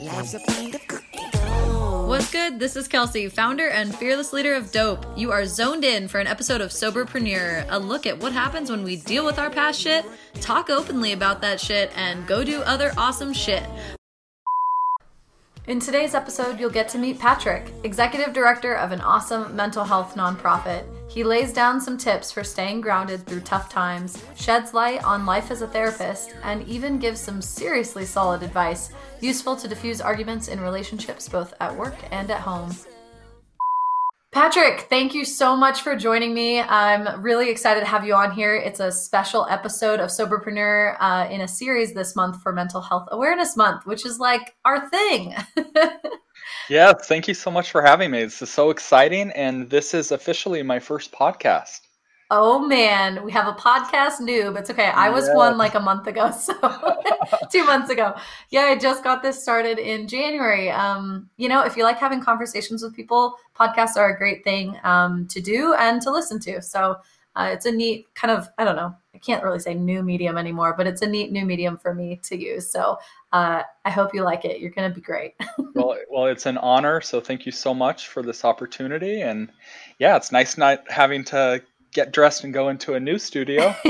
Life's a of cookie What's good? This is Kelsey, founder and fearless leader of Dope. You are zoned in for an episode of Soberpreneur, a look at what happens when we deal with our past shit, talk openly about that shit, and go do other awesome shit. In today's episode, you'll get to meet Patrick, executive director of an awesome mental health nonprofit. He lays down some tips for staying grounded through tough times, sheds light on life as a therapist, and even gives some seriously solid advice useful to diffuse arguments in relationships both at work and at home. Patrick, thank you so much for joining me. I'm really excited to have you on here. It's a special episode of Soberpreneur uh, in a series this month for Mental Health Awareness Month, which is like our thing. yeah, thank you so much for having me. This is so exciting, and this is officially my first podcast. Oh man, we have a podcast noob. It's okay. I was one like a month ago, so two months ago. Yeah, I just got this started in January. Um, you know, if you like having conversations with people, podcasts are a great thing um, to do and to listen to. So uh, it's a neat kind of I don't know. I can't really say new medium anymore, but it's a neat new medium for me to use. So uh, I hope you like it. You're going to be great. well, well, it's an honor. So thank you so much for this opportunity, and yeah, it's nice not having to get dressed and go into a new studio.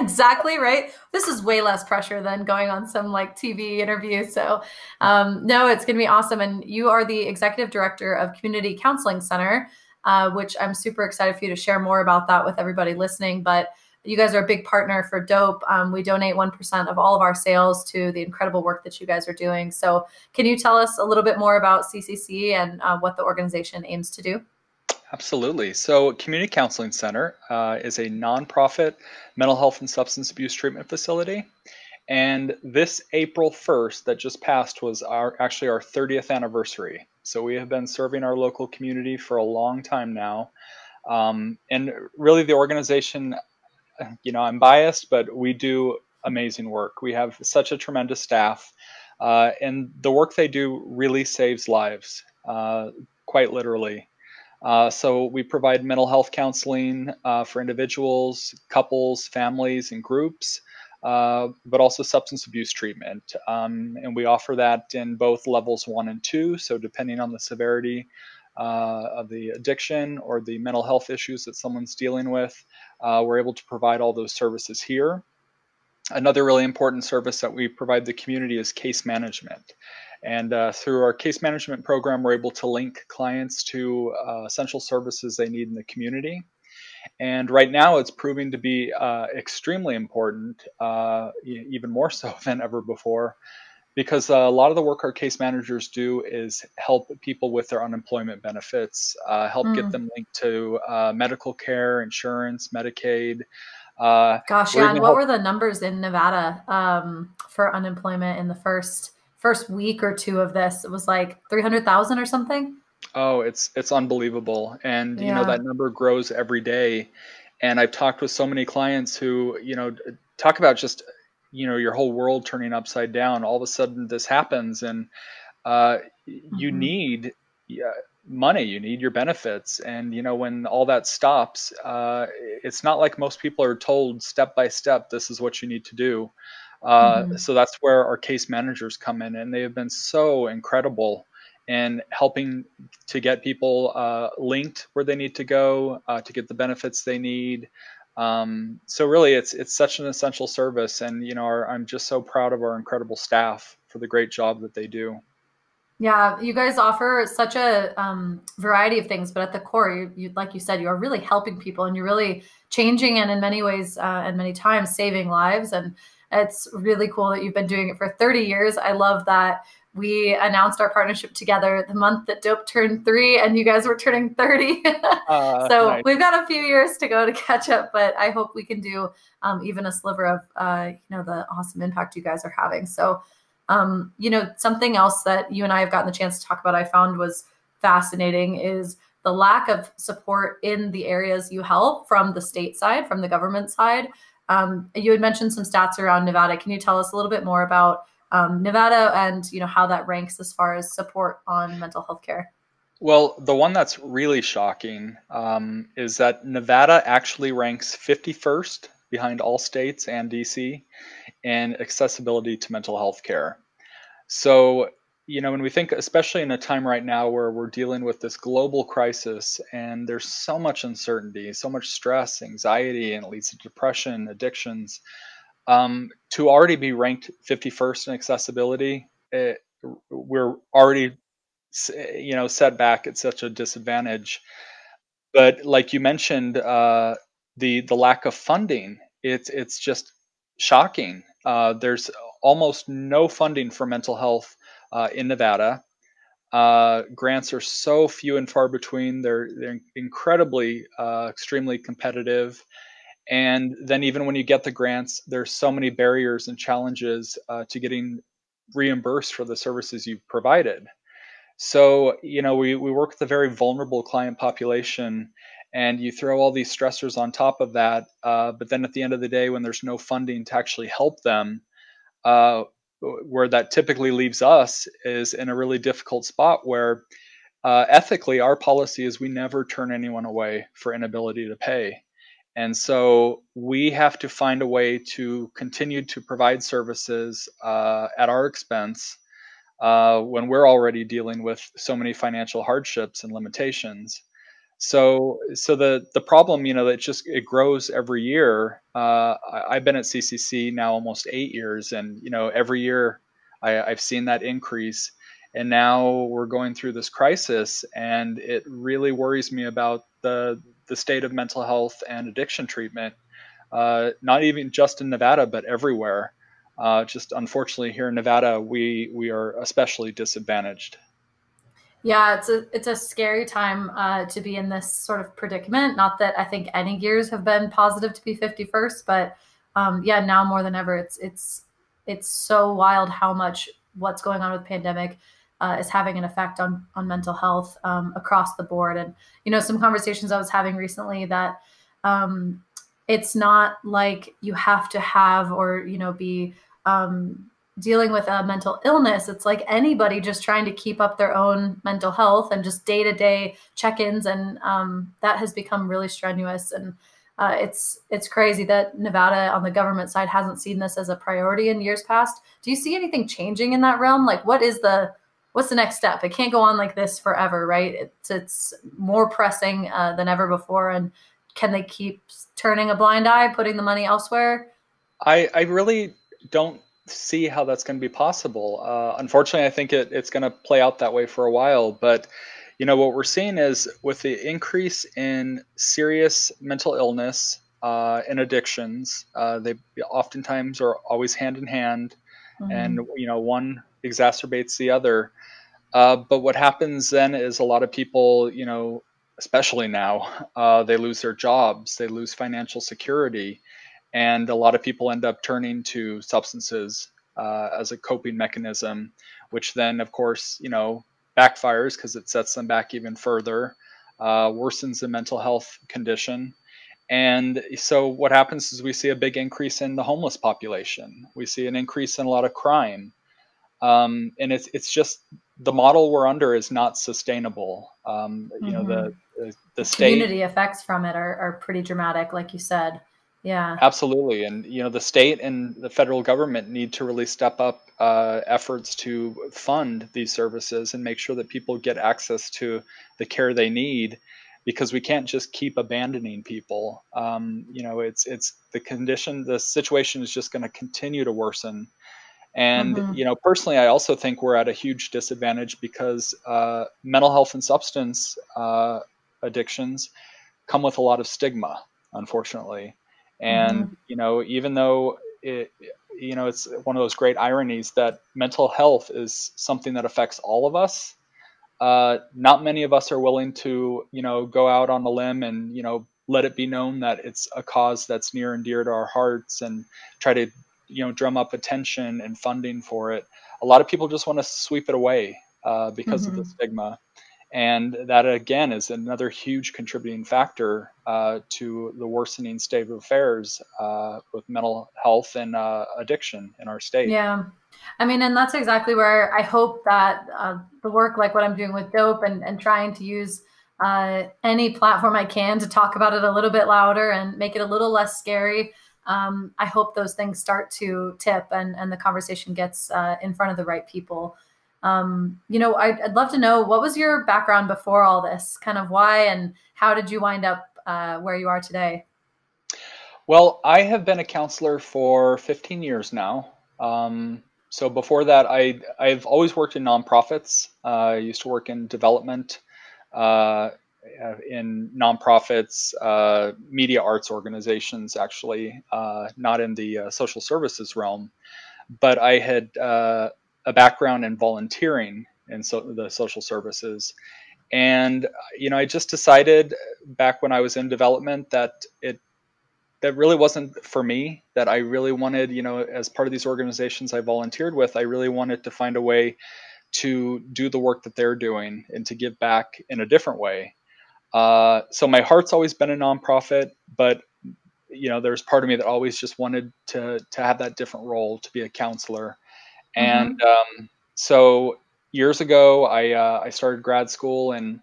exactly right. This is way less pressure than going on some like TV interview. So, um, no, it's going to be awesome. And you are the executive director of Community Counseling Center, uh, which I'm super excited for you to share more about that with everybody listening. But you guys are a big partner for Dope. Um, we donate 1% of all of our sales to the incredible work that you guys are doing. So, can you tell us a little bit more about CCC and uh, what the organization aims to do? Absolutely. So, Community Counseling Center uh, is a nonprofit mental health and substance abuse treatment facility. And this April 1st, that just passed, was our actually our 30th anniversary. So, we have been serving our local community for a long time now. Um, and really, the organization, you know, I'm biased, but we do amazing work. We have such a tremendous staff, uh, and the work they do really saves lives, uh, quite literally. Uh, so we provide mental health counseling uh, for individuals, couples, families, and groups, uh, but also substance abuse treatment. Um, and we offer that in both levels one and two. So depending on the severity uh, of the addiction or the mental health issues that someone's dealing with, uh, we're able to provide all those services here. Another really important service that we provide the community is case management. And uh, through our case management program, we're able to link clients to uh, essential services they need in the community. And right now, it's proving to be uh, extremely important, uh, even more so than ever before, because a lot of the work our case managers do is help people with their unemployment benefits, uh, help mm. get them linked to uh, medical care, insurance, Medicaid. Gosh, yeah. What help- were the numbers in Nevada um, for unemployment in the first? First week or two of this, it was like 300,000 or something. Oh, it's it's unbelievable. And yeah. you know that number grows every day. And I've talked with so many clients who, you know, talk about just you know your whole world turning upside down. All of a sudden this happens and uh, mm-hmm. you need yeah, money you need your benefits and you know when all that stops uh, it's not like most people are told step by step this is what you need to do uh, mm-hmm. So that's where our case managers come in, and they have been so incredible in helping to get people uh, linked where they need to go uh, to get the benefits they need. Um, so really, it's it's such an essential service, and you know, our, I'm just so proud of our incredible staff for the great job that they do. Yeah, you guys offer such a um, variety of things, but at the core, you, you, like you said, you are really helping people, and you're really changing, and in many ways, uh, and many times, saving lives. And it's really cool that you've been doing it for 30 years. I love that we announced our partnership together the month that Dope turned three, and you guys were turning 30. uh, so nice. we've got a few years to go to catch up, but I hope we can do um, even a sliver of uh, you know the awesome impact you guys are having. So, um, you know, something else that you and I have gotten the chance to talk about, I found was fascinating is the lack of support in the areas you help from the state side, from the government side. Um, you had mentioned some stats around Nevada. Can you tell us a little bit more about um, Nevada and you know how that ranks as far as support on mental health care? Well, the one that's really shocking um, is that Nevada actually ranks 51st behind all states and DC in accessibility to mental health care. So you know, when we think, especially in a time right now where we're dealing with this global crisis and there's so much uncertainty, so much stress, anxiety, and it leads to depression, addictions, um, to already be ranked 51st in accessibility, it, we're already, you know, set back at such a disadvantage. But like you mentioned, uh, the the lack of funding, it's it's just shocking. Uh, there's almost no funding for mental health uh, in Nevada. Uh, grants are so few and far between. They're they're incredibly, uh, extremely competitive. And then even when you get the grants, there's so many barriers and challenges uh, to getting reimbursed for the services you've provided. So you know we we work with a very vulnerable client population, and you throw all these stressors on top of that. Uh, but then at the end of the day, when there's no funding to actually help them, uh, where that typically leaves us is in a really difficult spot where uh, ethically our policy is we never turn anyone away for inability to pay. And so we have to find a way to continue to provide services uh, at our expense uh, when we're already dealing with so many financial hardships and limitations so so the the problem you know it just it grows every year. Uh, I, have been at ccc now almost eight years and you know every year I, i've seen that increase. And now we're going through this crisis and it really worries me about the the state of mental health and addiction treatment uh, not even just in nevada but everywhere. Uh, just unfortunately here in nevada we we are especially disadvantaged yeah, it's a it's a scary time uh, to be in this sort of predicament. Not that I think any years have been positive to be 51st, but um, yeah, now more than ever, it's it's it's so wild how much what's going on with pandemic uh, is having an effect on on mental health um, across the board. And you know, some conversations I was having recently that um, it's not like you have to have or you know be um, dealing with a mental illness it's like anybody just trying to keep up their own mental health and just day-to-day check-ins and um, that has become really strenuous and uh, it's it's crazy that nevada on the government side hasn't seen this as a priority in years past. Do you see anything changing in that realm? Like what is the what's the next step? It can't go on like this forever right? It's it's more pressing uh, than ever before and can they keep turning a blind eye putting the money elsewhere? I i really don't see how that's going to be possible. Uh, unfortunately, I think it, it's going to play out that way for a while. But you know what we're seeing is with the increase in serious mental illness uh, and addictions, uh, they oftentimes are always hand in hand, mm-hmm. and you know one exacerbates the other. Uh, but what happens then is a lot of people, you know, especially now, uh, they lose their jobs, they lose financial security and a lot of people end up turning to substances uh, as a coping mechanism, which then, of course, you know, backfires because it sets them back even further, uh, worsens the mental health condition. And so, what happens is we see a big increase in the homeless population. We see an increase in a lot of crime. Um, and it's, it's just the model we're under is not sustainable. Um, you mm-hmm. know, the, the, the state. Community effects from it are, are pretty dramatic, like you said. Yeah. Absolutely. And, you know, the state and the federal government need to really step up uh, efforts to fund these services and make sure that people get access to the care they need because we can't just keep abandoning people. Um, you know, it's, it's the condition, the situation is just going to continue to worsen. And, mm-hmm. you know, personally, I also think we're at a huge disadvantage because uh, mental health and substance uh, addictions come with a lot of stigma, unfortunately. And mm-hmm. you know, even though it, you know, it's one of those great ironies that mental health is something that affects all of us. Uh, not many of us are willing to, you know, go out on a limb and you know let it be known that it's a cause that's near and dear to our hearts and try to, you know, drum up attention and funding for it. A lot of people just want to sweep it away uh, because mm-hmm. of the mm-hmm. stigma. And that again is another huge contributing factor uh, to the worsening state of affairs uh, with mental health and uh, addiction in our state. Yeah. I mean, and that's exactly where I hope that uh, the work like what I'm doing with Dope and, and trying to use uh, any platform I can to talk about it a little bit louder and make it a little less scary. Um, I hope those things start to tip and, and the conversation gets uh, in front of the right people Um, you know, I'd, I'd, love to know what was your background before all this, kind of why and how did you wind up uh, where you are today? Well, I have been a counselor for 15 years now. Um, so before that, I I've always worked in nonprofits. Uh, I used to work in development, uh, in nonprofits, uh, media arts organizations, actually, uh, not in the uh, social services realm. But I had uh, a background in volunteering in so, the social services, and you know, I just decided back when I was in development that it that really wasn't for me that i really wanted you know as part of these organizations i volunteered with i really wanted to find a way to do the work that they're doing and to give back in a different way. Uh, so my heart's always been a nonprofit but you know there's part of me that always just wanted to to have that different role to be a counselor mm-hmm. and um, so years ago i uh, i started grad school and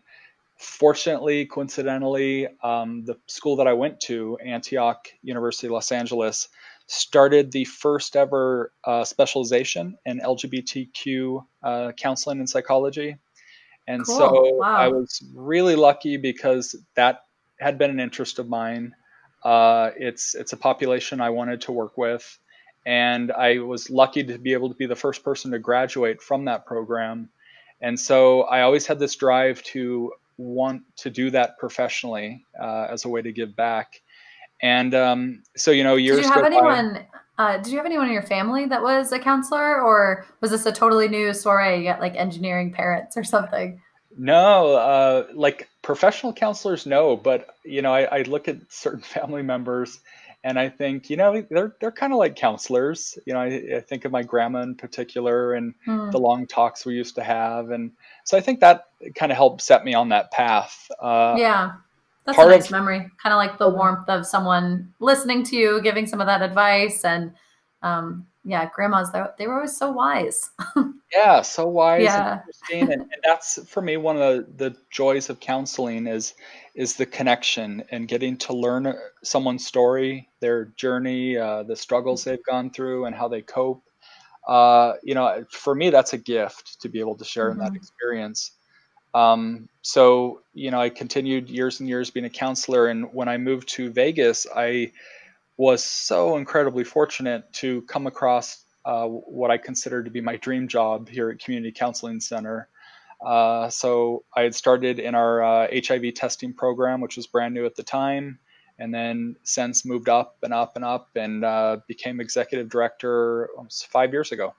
fortunately, coincidentally, um, the school that I went to, Antioch University, Los Angeles, started the first ever uh, specialization in LGBTQ uh, counseling and psychology. And cool. so wow. I was really lucky because that had been an interest of mine. Uh, it's it's a population I wanted to work with, and I was lucky to be able to be the first person to graduate from that program. And so I always had this drive to want to do that professionally uh, as a way to give back. And um, so, you know, years. Did you have anyone? By, uh, did you have anyone in your family that was a counselor, or was this a totally new soiree? You got like engineering parents or something? No, uh, like professional counselors, no. But you know, I, I look at certain family members and I think you know they're they're kind of like counselors. You know, I, I, think of my grandma in particular and hmm. the long talks we used to have, and so I think that kind of helped set me on that path. Uh, yeah, that's a nice of, memory. Kind of like the warmth of someone listening to you, giving some of that advice, and um, yeah, grandmas they were always so wise. yeah, so wise yeah. and interesting, and, and that's for me one of the, the joys of counseling is is the connection and getting to learn someone's story, their journey, uh, the struggles they've gone through, and how they cope. Uh, you know, for me, that's a gift to be able to share mm-hmm. in that mm-hmm. experience. Um, so, you know, I continued years and years being a counselor, and when I moved to Vegas, I was so incredibly fortunate to come across uh, what I consider to be my dream job here at Community Counseling Center. Uh, so I had started in our uh, HIV testing program, which was brand new at the time, and then since moved up and up and up and uh, became executive director almost five years ago.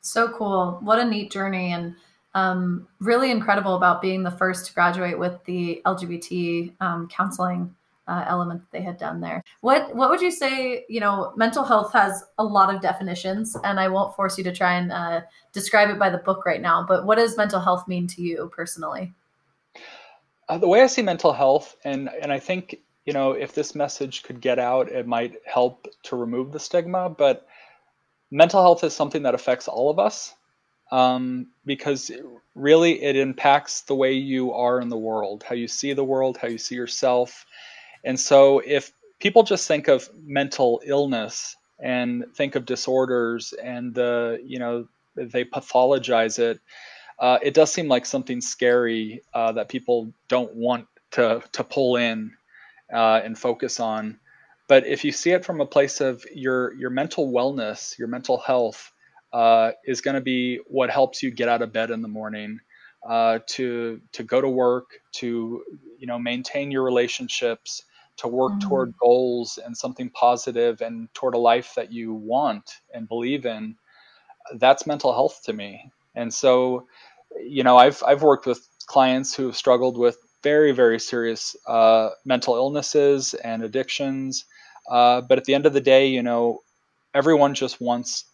So cool! What a neat journey, and um, really incredible about being the first to graduate with the LGBT um, counseling uh, element that they had done there. What what would you say? You know, mental health has a lot of definitions, and I won't force you to try and uh, describe it by the book right now. But what does mental health mean to you personally? Uh, the way I see mental health, and and I think you know, if this message could get out, it might help to remove the stigma. But mental health is something that affects all of us. Um, because really it impacts the way you are in the world, how you see the world, how you see yourself, and so if people just think of mental illness and think of disorders and the, you know, they pathologize it, uh, it does seem like something scary uh, that people don't want to, to pull in uh, and focus on. But if you see it from a place of your, your mental wellness, your mental health, uh, is going to be what helps you get out of bed in the morning, uh, to to go to work, to you know maintain your relationships, to work mm-hmm. toward goals and something positive and toward a life that you want and believe in that's mental health to me. And so you know i've i've worked with clients who have struggled with very very serious uh, mental illnesses and addictions. Uh, but at the end of the day you know everyone just wants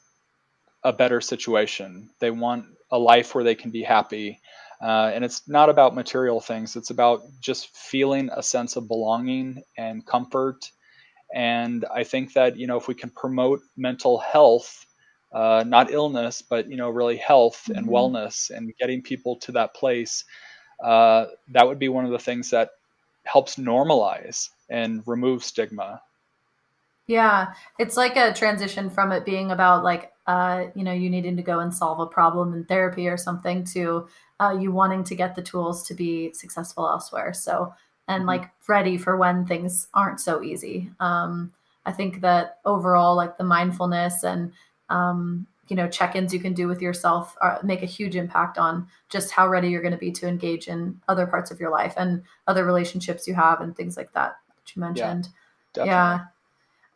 a better situation. They want a life where they can be happy uh, and it's not about material things, it's about just feeling a sense of belonging and comfort. And I think that, you know, if we can promote mental health, uh, not illness, but, you know, really health mm-hmm. and wellness and getting people to that place, uh, that would be one of the things that helps normalize and remove stigma. Yeah, it's like a transition from it being about like uh, you know you needing to go and solve a problem in therapy or something to uh, you wanting to get the tools to be successful elsewhere so and mm-hmm. like ready for when things aren't so easy um, i think that overall like the mindfulness and um, you know check-ins you can do with yourself are, make a huge impact on just how ready you're going to be to engage in other parts of your life and other relationships you have and things like that that you mentioned yeah, yeah.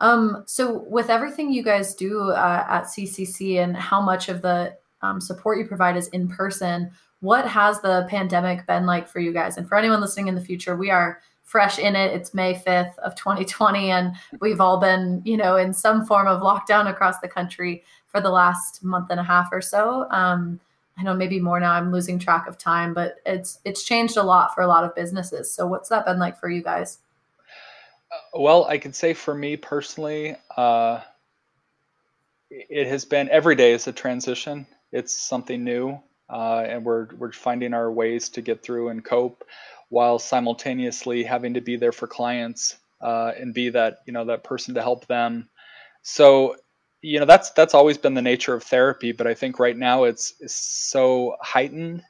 Um, so with everything you guys do uh, at CCC and how much of the um, support you provide is in person, what has the pandemic been like for you guys? And for anyone listening in the future, we are fresh in it. It's May 5th of 2020, and we've all been, you know, in some form of lockdown across the country for the last month and a half or so. Um, I know maybe more now. I'm losing track of time, but it's it's changed a lot for a lot of businesses. So what's that been like for you guys? Well, I can say for me personally, uh, it has been every day is a transition. It's something new, uh, and we're we're finding our ways to get through and cope, while simultaneously having to be there for clients uh, and be that you know that person to help them. So, you know that's that's always been the nature of therapy, but I think right now it's, it's so heightened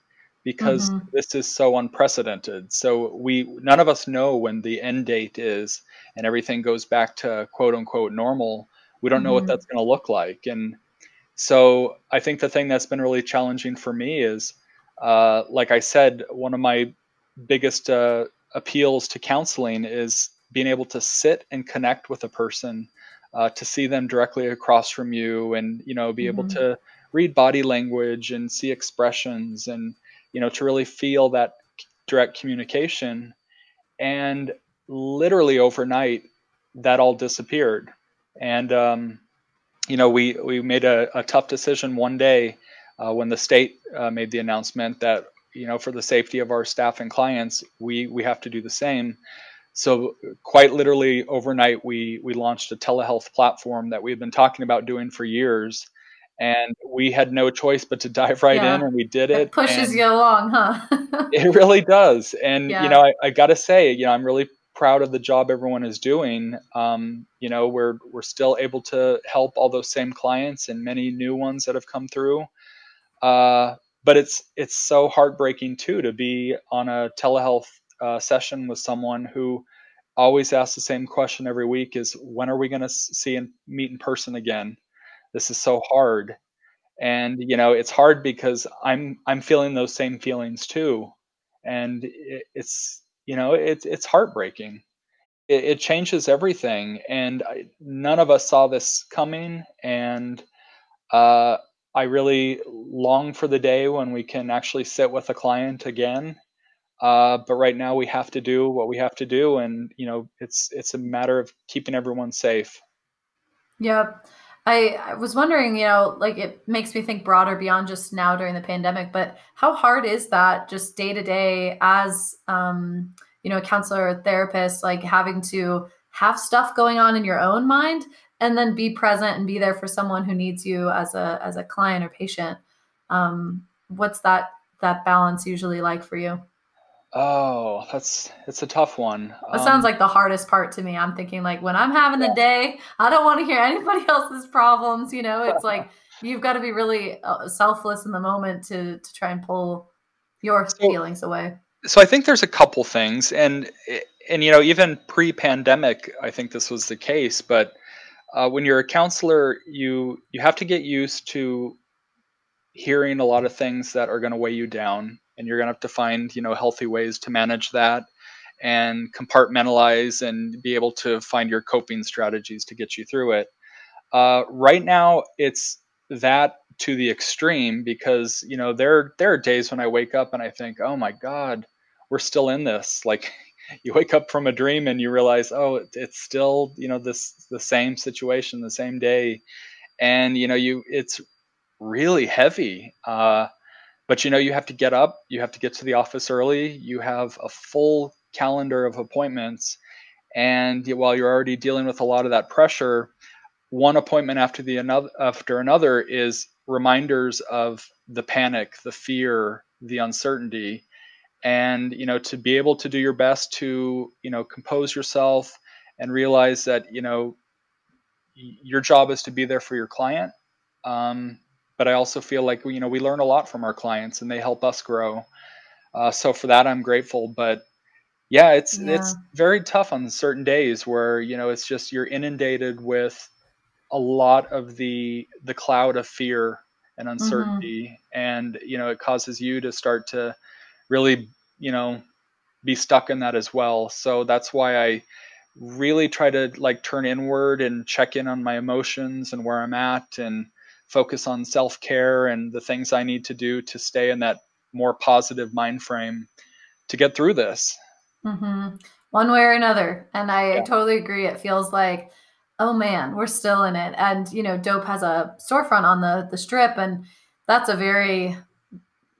because mm-hmm. this is so unprecedented. So we none of us know when the end date is and everything goes back to quote unquote normal. We don't mm-hmm. know what mm-hmm. that's going to look like. And so I think the thing that's been really challenging for me is, uh, like I said, one of my biggest uh, appeals to counseling is being able to sit and connect with a person, uh, to see them directly across from you, and you know, be mm-hmm. able to read body language and see expressions and you know to really feel that direct communication and literally overnight that all disappeared and um, you know we we made a, a tough decision one day uh, when the state uh, made the announcement that you know for the safety of our staff and clients we we have to do the same so quite literally overnight we we launched a telehealth platform that we've been talking about doing for years and we had no choice but to dive right yeah. in and we did it, it pushes you along huh it really does and yeah. you know I, I, gotta say you know i'm really proud of the job everyone is doing. Um, you know we're we're still able to help all those same clients and many new ones that have come through. Uh, but it's it's so heartbreaking too to be on a telehealth uh, session with someone who always asks the same question every week is when are we going to see and meet in person again? This is so hard. And you know it's hard because i'm i'm feeling those same feelings too. And it, it's you know it's it's heartbreaking. It, it changes everything and I, none of us saw this coming and uh, i really long for the day when we can actually sit with a client again. Uh, but right now we have to do what we have to do and you know it's it's a matter of keeping everyone safe. Yep I, I was wondering, you know, like it makes me think broader beyond just now during the pandemic, but how hard is that just day to day as, um, you know, a counselor or therapist, like having to have stuff going on in your own mind and then be present and be there for someone who needs you as a, as a client or patient. Um, what's that, that balance usually like for you? Oh, that's it's a tough one. That um, sounds like the hardest part to me. I'm thinking like when I'm having a day, I don't want to hear anybody else's problems. You know, it's like you've got to be really uh, selfless in the moment to to try and pull your so, feelings away. So I think there's a couple things, and and you know even pre-pandemic, I think this was the case. But uh, when you're a counselor, you you have to get used to hearing a lot of things that are going to weigh you down and you're going to have to find you know healthy ways to manage that and compartmentalize and be able to find your coping strategies to get you through it. Uh, right now it's that to the extreme because you know there there are days when i wake up and i think oh my god we're still in this. Like you wake up from a dream and you realize oh it's still you know this the same situation the same day. And you know you it's really heavy. Uh, but you know, you have to get up, you have to get to the office early, you have a full calendar of appointments. And while you're already dealing with a lot of that pressure, one appointment after the another after another is reminders of the panic, the fear, the uncertainty. And you know, to be able to do your best to, you know, compose yourself and realize that, you know, your job is to be there for your client Um, but I also feel like you know we learn a lot from our clients and they help us grow. Uh, so for that, I'm grateful. But yeah, it's Yeah. it's very tough on certain days where you know it's just you're inundated with a lot of the the cloud of fear and hmm uncertainty, and you know it causes you to start to really you know be stuck in that as well. So that's why I really try to like turn inward and check in on my emotions and where I'm at and focus on self-care and the things I need to do to stay in that more positive mind frame to get through this. hmm One way or another. And I Yeah. totally agree. It feels like, oh man, we're still in it. And you know, Dope has a storefront on the the strip, and that's a very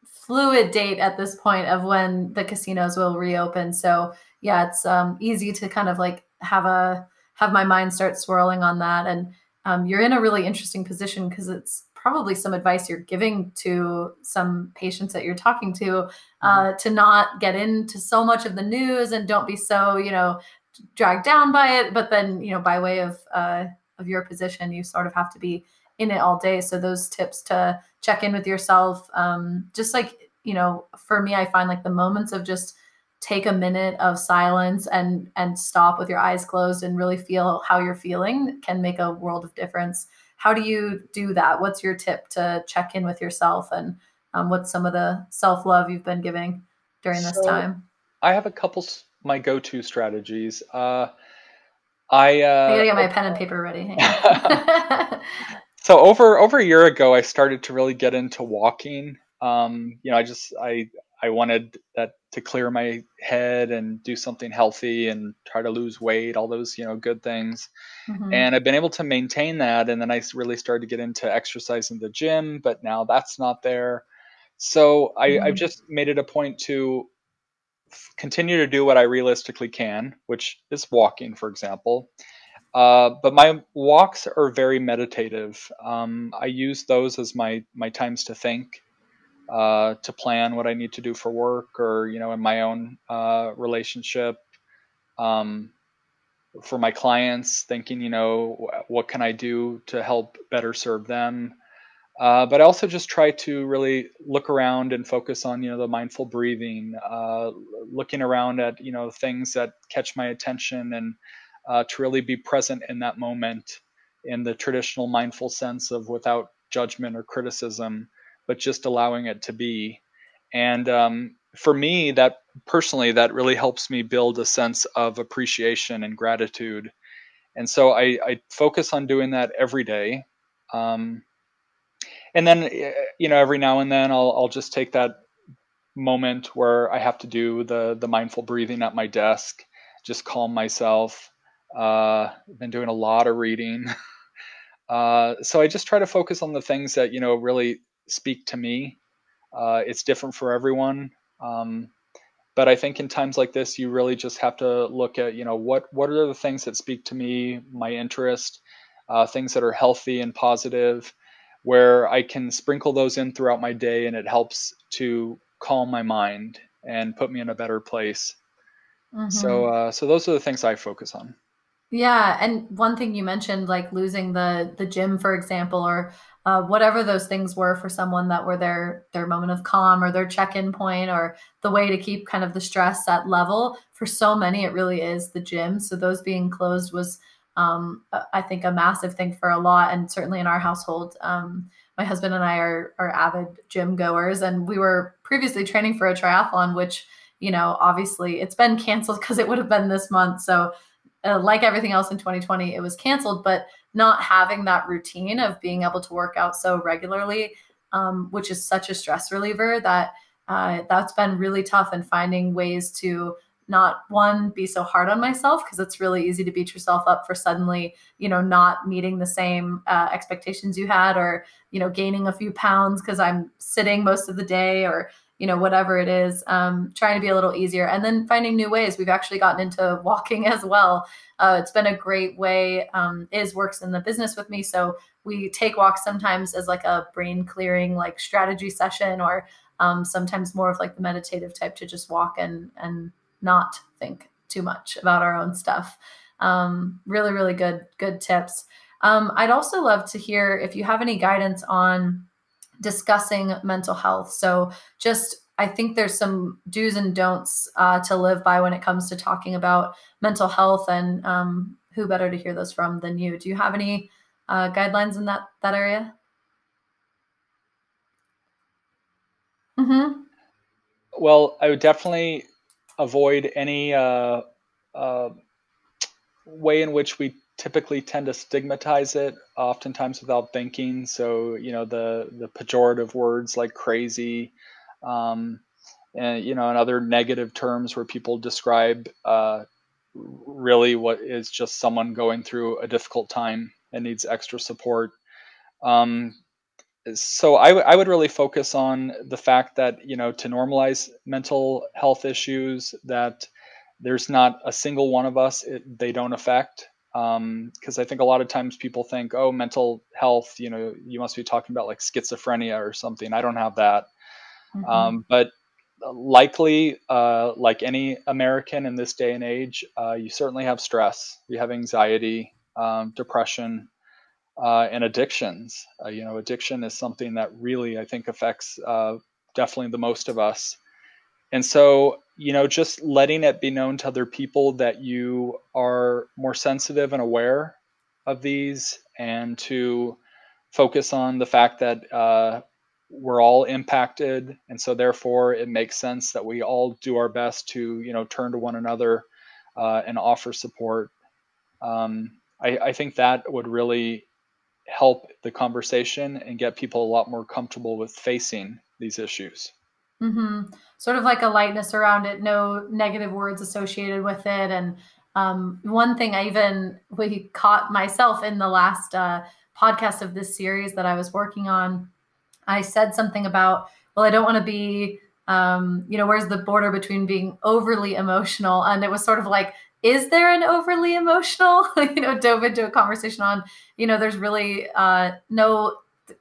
fluid date at this point of when the casinos will reopen. So yeah, it's um, easy to kind of like have a have my mind start swirling on that. And um, you're in a really interesting position because it's probably some advice you're giving to some patients that you're talking to uh, to not get into so much of the news and don't be so you know dragged down by it. But then you know by way of uh, of your position, you sort of have to be in it all day. So those tips to check in with yourself, um, just like you know, for me, I find like the moments of just take a minute of silence and and stop with your eyes closed and really feel how you're feeling can make a world of difference. How do you do that? What's your tip to check in with yourself and um, what's some of the self love you've been giving during this So time? I have a couple my go-to strategies. Uh, I I gotta uh, get my pen and paper ready. So over over a year ago, I started to really get into walking. Um, you know, I just I I wanted that to clear my head and do something healthy and try to lose weight, all those you know good things. hmm And I've been able to maintain that. And then I really started to get into exercise in the gym, but now that's not there. So I, I've hmm just made it a point to continue to do what I realistically can, which is walking, for example. Uh, but my walks are very meditative. Um, I use those as my my times to think, uh, to plan what I need to do for work, or you know, in my own uh, relationship. Um, for my clients, thinking, you know, what can I do to help better serve them? Uh, but I also just try to really look around and focus on, you know, the mindful breathing, uh, looking around at, you know, things that catch my attention and uh, to really be present in that moment in the traditional mindful sense of without judgment or criticism, but just allowing it to be. And um, for me, that personally, that really helps me build a sense of appreciation and gratitude. And so I, I focus on doing that every day. Um, and then, eh, you know, every now and then I'll, I'll just take that moment where I have to do the, the mindful breathing at my desk, just calm myself. Uh, I've been doing a lot of reading. Uh, so I just try to focus on the things that, you know, really speak to me. Uh, it's different for everyone. Um, but I think in times like this, you really just have to look at, you know, what what are the things that speak to me, my interest, uh, things that are healthy and positive, where I can sprinkle those in throughout my day, and it helps to calm my mind and put me in a better place. So, hmm uh, so those are the things I focus on. Yeah, and one thing you mentioned, like losing the the gym, for example, or uh, whatever those things were for someone that were their their moment of calm or their check-in point or the way to keep kind of the stress at level. For so many, it really is the gym. So those being closed was, um, I think, a massive thing for a lot, and certainly in our household. Um, my husband and I are are avid gym goers, and we were previously training for a triathlon, which you know obviously it's been canceled because it would have been this month. So uh, like everything else in 2020, it was canceled, but not having that routine of being able to work out so regularly, um, which is such a stress reliever that uh, that's been really tough and finding ways to not one be so hard on myself because it's really easy to beat yourself up for suddenly you know not meeting the same uh, expectations you had or you know gaining a few pounds because i'm sitting most of the day or you know whatever it is um, trying to be a little easier and then finding new ways. We've actually gotten into walking as well. Uh, it's been a great way um, is works in the business with me. So we take walks sometimes as like a brain clearing like strategy session or um, sometimes more of like the meditative type to just walk and and not think too much about our own stuff. Um, really really good good tips. Um, I'd also love to hear if you have any guidance on discussing mental health. So, just I think there's some do's and don'ts uh, to live by when it comes to talking about mental health, and um, who better to hear those from than you? Do you have any uh, guidelines in that that area? Mm-hmm. Well, I would definitely avoid any uh, uh, way in which we typically tend to stigmatize it, oftentimes without thinking. So, you know, the the pejorative words like crazy, um, and you know, and other negative terms where people describe uh, really what is just someone going through a difficult time and needs extra support. Um, so I, w- I would really focus on the fact that you know to normalize mental health issues that there's not a single one of us it, they don't affect because um, I think a lot of times people think oh mental health you know you must be talking about like schizophrenia or something I don't have that mm-hmm. um, but likely uh, like any American in this day and age uh, you certainly have stress you have anxiety um, depression uh, and addictions. Uh, you know, addiction is something that really I think affects uh, definitely the most of us. And so, you know, just letting it be known to other people that you are more sensitive and aware of these, and to focus on the fact that uh, we're all impacted, and so therefore it makes sense that we all do our best to, you know, turn to one another uh, and offer support. Um, I, I think that would really help the conversation and get people a lot more comfortable with facing these issues. Mm-hmm. Sort of like a lightness around it, no negative words associated with it. And um, one thing I even we caught myself in the last uh, podcast of this series that I was working on. I said something about, well, I don't want to be, um, you know, where's the border between being overly emotional? And it was sort of like is there an overly emotional you know dove into a conversation on you know there's really uh, no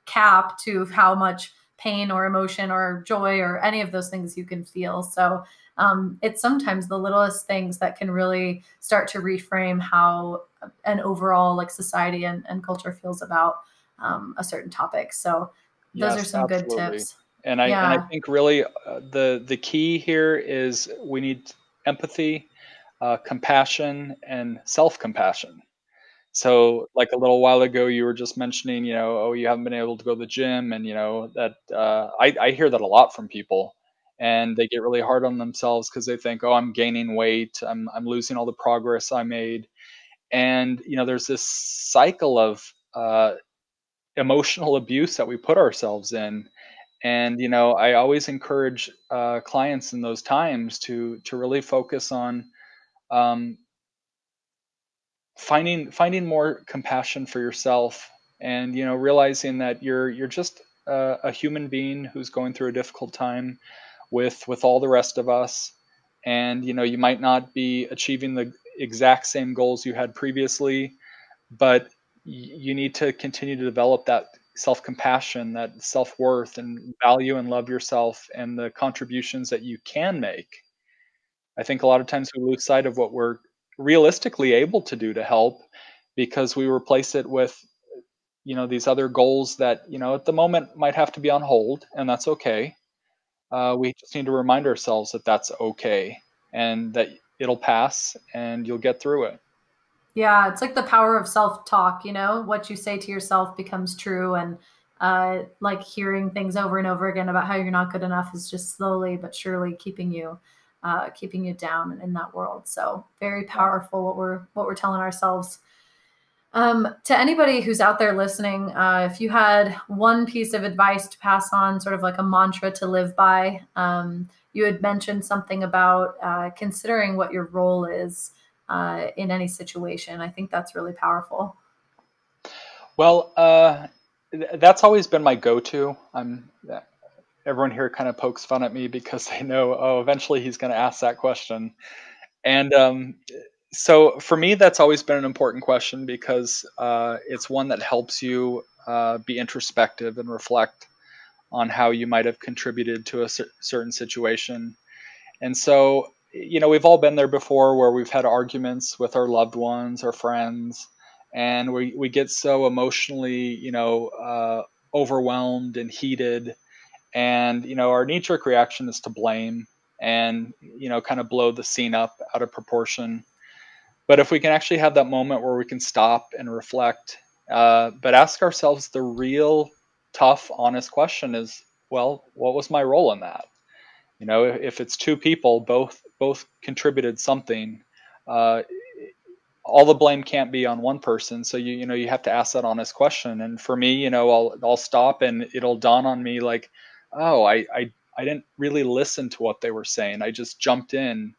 cap to how much pain or emotion or joy or any of those things you can feel so um, it's sometimes the littlest things that can really start to reframe how an overall like society and, and culture feels about um, a certain topic so those yes, are some absolutely. good tips and I, yeah. and I think really uh, the the key here is we need empathy uh, compassion and self compassion. So, like a little while ago, you were just mentioning, you know, oh, you haven't been able to go to the gym, and you know that uh, I, I hear that a lot from people, and they get really hard on themselves because they think, oh, I'm gaining weight, I'm I'm losing all the progress I made, and you know, there's this cycle of uh, emotional abuse that we put ourselves in, and you know, I always encourage uh, clients in those times to to really focus on um, finding finding more compassion for yourself and you know realizing that you're you're just a, a, human being who's going through a difficult time with with all the rest of us. And you know you might not be achieving the exact same goals you had previously but you need to continue to develop that self-compassion that self-worth and value and love yourself and the contributions that you can make. I think a lot of times we lose sight of what we're realistically able to do to help because we replace it with you know these other goals that you know at the moment might have to be on hold and that's okay. Uh, we just need to remind ourselves that that's okay and that it'll pass and you'll get through it. Yeah it's like the power of self-talk you know? What you say to yourself becomes true and uh, like hearing things over and over again about how you're not good enough is just slowly but surely keeping you uh, keeping you down in that world. So very powerful what we're what we're telling ourselves. Um, to anybody who's out there listening, uh, if you had one piece of advice to pass on, sort of like a mantra to live by, um, you had mentioned something about uh, considering what your role is uh, in any situation. I think that's really powerful. Well, uh, that's always been my go-to. I'm everyone here kind of pokes fun at me because they know, oh, eventually he's going to ask that question. And um, so for me, that's always been an important question because uh, it's one that helps you uh, be introspective and reflect on how you might have contributed to a certain situation. And so, you know, we've all been there before where we've had arguments with our loved ones or friends. and we, we get so emotionally, you know, uh, overwhelmed and heated. And, you know, our knee jerk reaction is to blame and, you know, kind of blow the scene up out of proportion. But if we can actually have that moment where we can stop and reflect, uh, but ask ourselves the real tough, honest question is, well, what was my role in that? You know, if, if it's two people, both both contributed something. Uh, all the blame can't be on one person so you you know you have to ask that honest question and for me you know i'll i'll stop and it'll dawn on me like oh i i, I didn't really listen to what they were saying. I just jumped in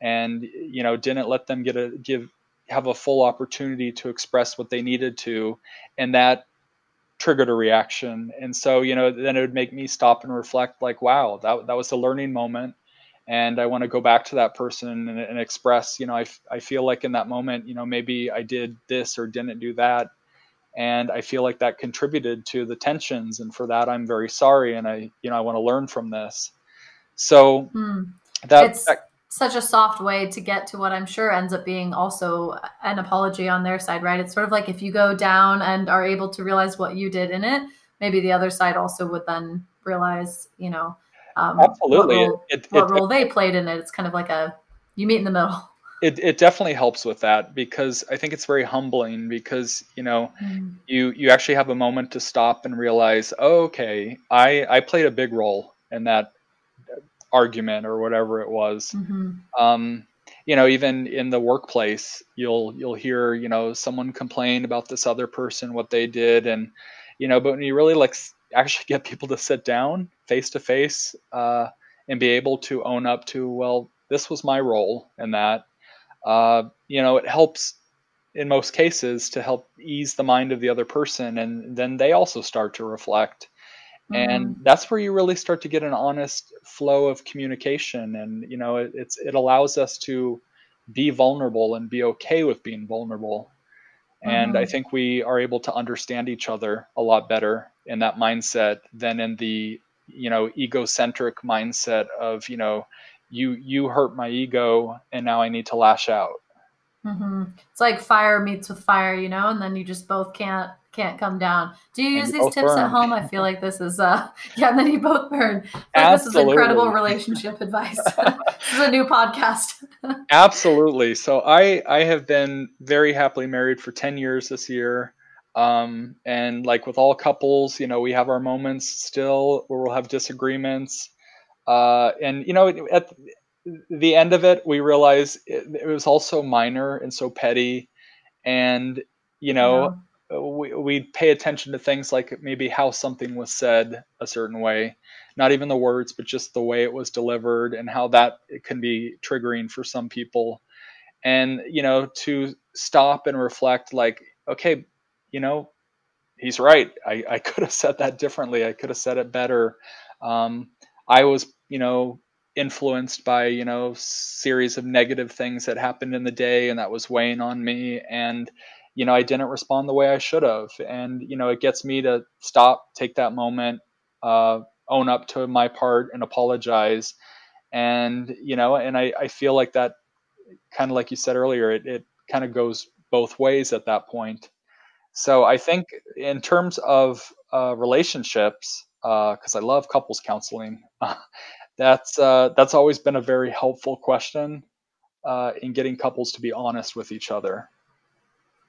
and you know didn't let them get a give have a full opportunity to express what they needed to. And that triggered a reaction. And so you know then it would make me stop and reflect like wow that, that was a learning moment. And I want to go back to that person and, and express, you know, I, I feel like in that moment, you know, maybe I did this or didn't do that. And I feel like that contributed to the tensions. And for that, I'm very sorry. And I, you know, I want to learn from this. So hmm. that, it's that, such a soft way to get to what I'm sure ends up being also an apology on their side, right? It's sort of like if you go down and are able to realize what you did in it, maybe the other side also would then realize, you know, um, Absolutely. What, role, it, it, what role they played in it. It's kind of like a you meet in the middle. It, it definitely helps with that because I think it's very humbling because you know mm. you you actually have a moment to stop and realize oh, okay I I played a big role in that argument or whatever it was. Mm-hmm. Um, you know even in the workplace you'll you'll hear you know someone complain about this other person what they did and you know but when you really like actually get people to sit down face to face and be able to own up to, well, this was my role in that. Uh, you know, it helps in most cases to help ease the mind of the other person, and then they also start to reflect. Mm-hmm. And that's where you really start to get an honest flow of communication, and you know, it, it's it allows us to be vulnerable and be okay with being vulnerable. And mm-hmm. I think we are able to understand each other a lot better in that mindset than in the you know egocentric mindset of you know you you hurt my ego and now i need to lash out. Mm-hmm. it's like fire meets with fire you know and then you just both can't can't come down. Do you use these tips burn. at home? I feel like this is uh yeah and then you both burn. Like this is incredible relationship advice. This is a new podcast. Absolutely. So i i have been very happily married for 10 years this year. Um, and like with all couples, you know, we have our moments still where we'll have disagreements. Uh, and, you know, at the end of it, we realize it, it was also minor and so petty. And, you know, yeah. we, we pay attention to things like maybe how something was said a certain way, not even the words, but just the way it was delivered and how that can be triggering for some people. And, you know, to stop and reflect like, okay, you know, he's right. I, I could have said that differently. I could have said it better. Um, I was, you know, influenced by, you know, series of negative things that happened in the day and that was weighing on me. And, you know, I didn't respond the way I should have. And, you know, it gets me to stop, take that moment, uh, own up to my part and apologize. And, you know, and I, I feel like that kind of like you said earlier, it, it kind of goes both ways at that point. So I think in terms of uh, relationships, because uh, I love couples counseling, that's uh, that's always been a very helpful question uh, in getting couples to be honest with each other.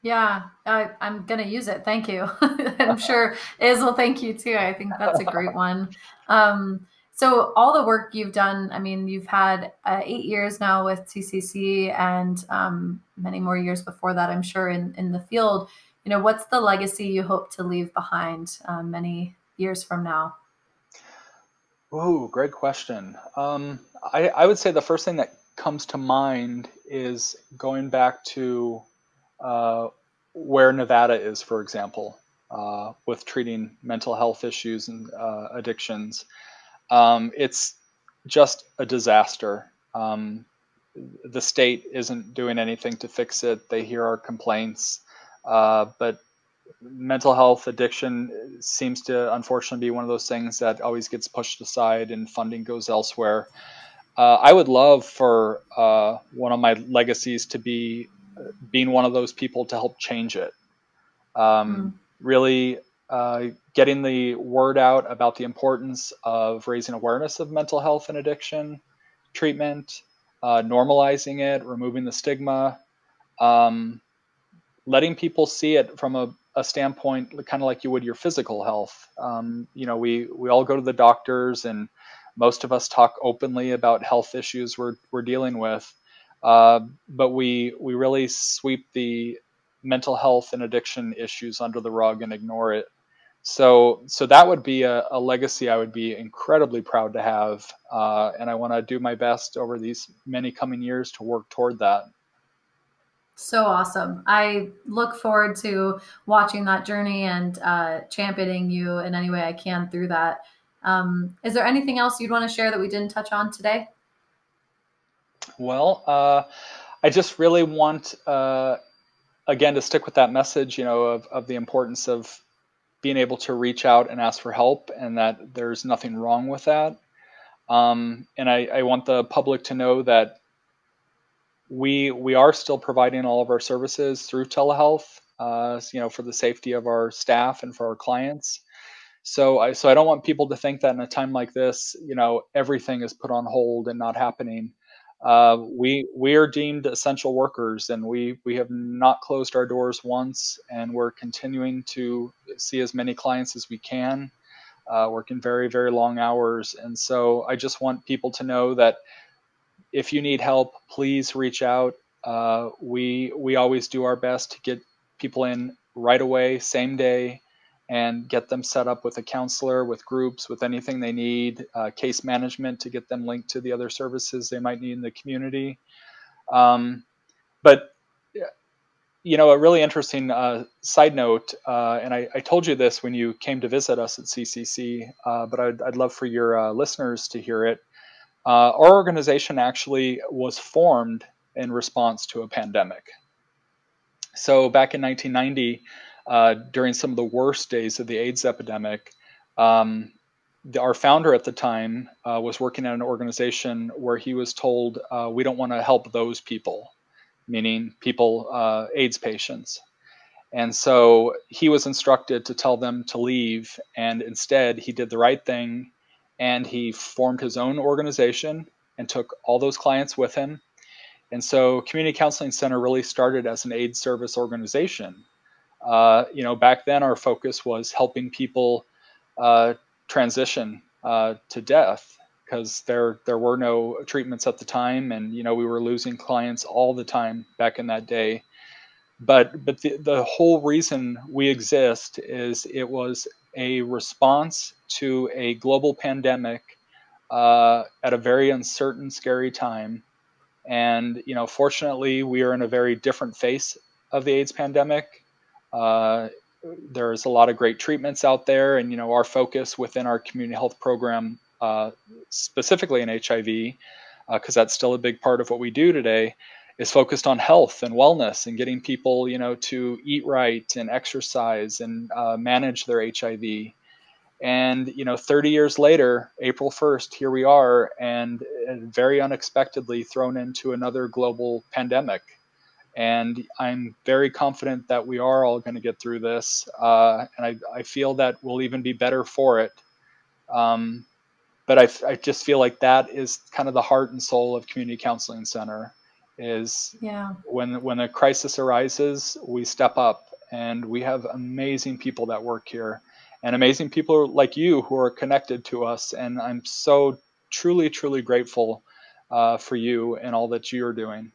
Yeah, I, am gonna use it. Thank you. I'm sure Iz will thank you too. I think that's a great one. Um, so all the work you've done, I mean, you've had uh, eight years now with CCC and um, many more years before that, I'm sure, in, in the field you know, what's the legacy you hope to leave behind um, many years from now? Oh, great question. Um, I, I, would say the first thing that comes to mind is going back to uh, where Nevada is, for example, uh, with treating mental health issues and uh, addictions. Um, it's just a disaster. Um, the state isn't doing anything to fix it. They hear our complaints. Uh, but mental health addiction seems to unfortunately be one of those things that always gets pushed aside and funding goes elsewhere. Uh, I would love for uh, one of my legacies to be being one of those people to help change it. Um, mm. Really uh, getting the word out about the importance of raising awareness of mental health and addiction treatment, uh, normalizing it, removing the stigma, um, letting people see it from a, a standpoint kind of like you would your physical health. Um, you know, we we all go to the doctors, and most of us talk openly about health issues we're we're dealing with, uh, but we we really sweep the mental health and addiction issues under the rug and ignore it. So, so that would be a, a legacy I would be incredibly proud to have, uh, and I want to do my best over these many coming years to work toward that. So awesome! I look forward to watching that journey and uh, championing you in any way I can through that. Um, is there anything else you'd want to share that we didn't touch on today? Well, uh, I just really want, uh, again, to stick with that message, you know, of, of the importance of being able to reach out and ask for help, and that there's nothing wrong with that. Um, and I, I, want the public to know that we we are still providing all of our services through telehealth, uh, you know, for the safety of our staff and for our clients. So I so I don't want people to think that in a time like this, you know, everything is put on hold and not happening. Uh, we we are deemed essential workers, and we we have not closed our doors once, and we're continuing to see as many clients as we can, uh, working very very long hours. And so I just want people to know that if you need help, please reach out. Uh, we we always do our best to get people in right away, same day and get them set up with a counselor, with groups, with anything they need, uh, case management to get them linked to the other services they might need in the community. Um, but you know, a really interesting uh, side note, uh, and I, I, told you this when you came to visit us at CCC, uh, but I'd, I'd, love for your uh, listeners to hear it. Uh, our organization actually was formed in response to a pandemic. So back in 1990, uh, during some of the worst days of the AIDS epidemic. Um, the, our founder at the time uh, was working at an organization where he was told, uh, we don't want to help those people, meaning people, uh, AIDS patients. And so he was instructed to tell them to leave. And instead, he did the right thing and he formed his own organization and took all those clients with him. And so, Community Counseling Center really started as an AIDS service organization uh, you know, back then our focus was helping people uh, transition uh, to death because there there were no treatments at the time, and you know we were losing clients all the time back in that day. But but the, the whole reason we exist is it was a response to a global pandemic uh, at a very uncertain, scary time. And you know, fortunately, we are in a very different phase of the AIDS pandemic. Uh, there's a lot of great treatments out there, and you know our focus within our community health program, uh, specifically in HIV, because uh, that's still a big part of what we do today, is focused on health and wellness and getting people, you know, to eat right and exercise and uh, manage their HIV. And you know, 30 years later, April 1st, here we are, and very unexpectedly thrown into another global pandemic. And I'm very confident that we are all going to get through this. Uh, and I, I, feel that we'll even be better for it. Um, but I, I just feel like that is kind of the heart and soul of Community Counseling Center is yeah. when when a crisis arises, we step up and we have amazing people that work here and amazing people like you who are connected to us. And I'm so truly, truly grateful uh, for you and all that you're doing.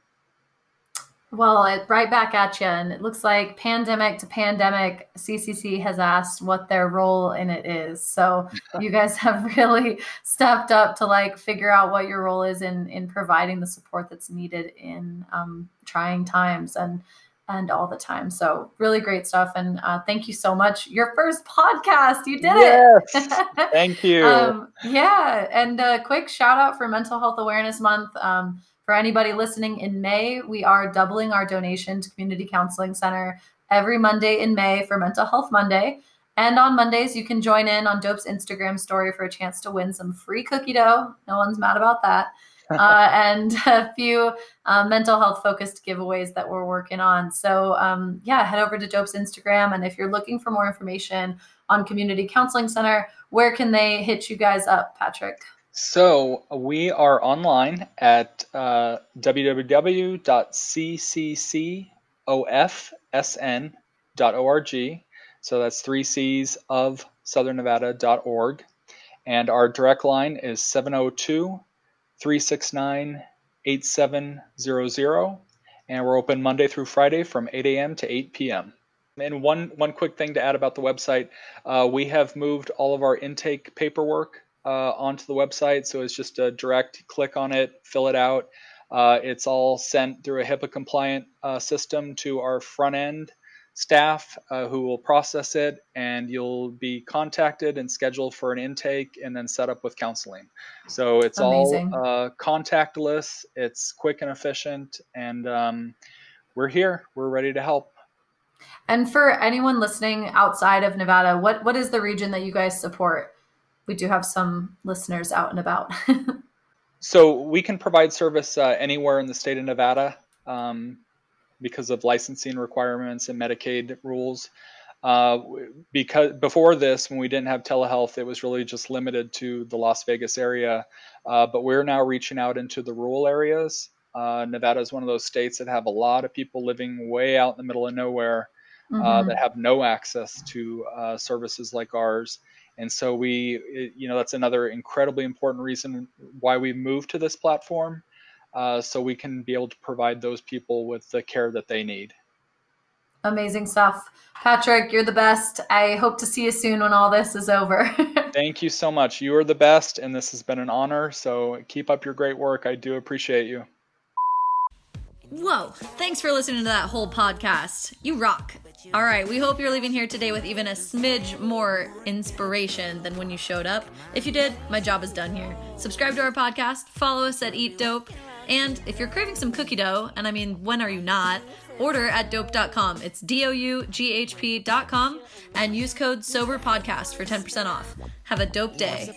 Well, it, right back at you. And it looks like pandemic to pandemic, CCC has asked what their role in it is. So you guys have really stepped up to like figure out what your role is in in providing the support that's needed in um, trying times and and all the time. So really great stuff. And uh, thank you so much. Your first podcast, you did yes. it. thank you. Um, yeah, and a quick shout out for Mental Health Awareness Month. Um, for anybody listening in May, we are doubling our donation to Community Counseling Center every Monday in May for Mental Health Monday. And on Mondays, you can join in on Doughp's Instagram story for a chance to win some free cookie dough. No one's mad about that. uh, and a few uh, mental health focused giveaways that we're working on. So, um, yeah, head over to Doughp's Instagram. And if you're looking for more information on Community Counseling Center, where can they hit you guys up, Patrick? So we are online at uh, www.cccofsn.org. So that's three C's of Southern Nevada.org. And our direct line is 702 369 8700. And we're open Monday through Friday from 8 a.m. to 8 p.m. And one, one quick thing to add about the website uh, we have moved all of our intake paperwork uh, onto the website. So it's just a direct click on it, fill it out. Uh, it's all sent through a HIPAA compliant uh, system to our front end staff uh, who will process it, and you'll be contacted and scheduled for an intake and then set up with counseling. So it's Amazing. all uh, contactless, it's quick and efficient, and um, we're here. We're ready to help. And for anyone listening outside of Nevada, what what is the region that you guys support? We do have some listeners out and about. so we can provide service uh, anywhere in the state of Nevada um, because of licensing requirements and Medicaid rules. Uh, because before this, when we didn't have telehealth, it was really just limited to the Las Vegas area. Uh, but we're now reaching out into the rural areas. Uh, Nevada is one of those states that have a lot of people living way out in the middle of nowhere uh, mm-hmm. that have no access to uh, services like ours. And so we, you know, that's another incredibly important reason why we moved to this platform, uh, so we can be able to provide those people with the care that they need. Amazing stuff. Patrick, you're the best. I hope to see you soon when all this is over. Thank you so much. You are the best, and this has been an honor. So keep up your great work. I do appreciate you. Whoa, thanks for listening to that whole podcast. You rock. All right, we hope you're leaving here today with even a smidge more inspiration than when you showed up. If you did, my job is done here. Subscribe to our podcast, follow us at Eat Doughp, and if you're craving some cookie dough, and I mean, when are you not? Order at doughp.com. It's D O U G H P.com and use code SOBER PODCAST for 10% off. Have a dope day.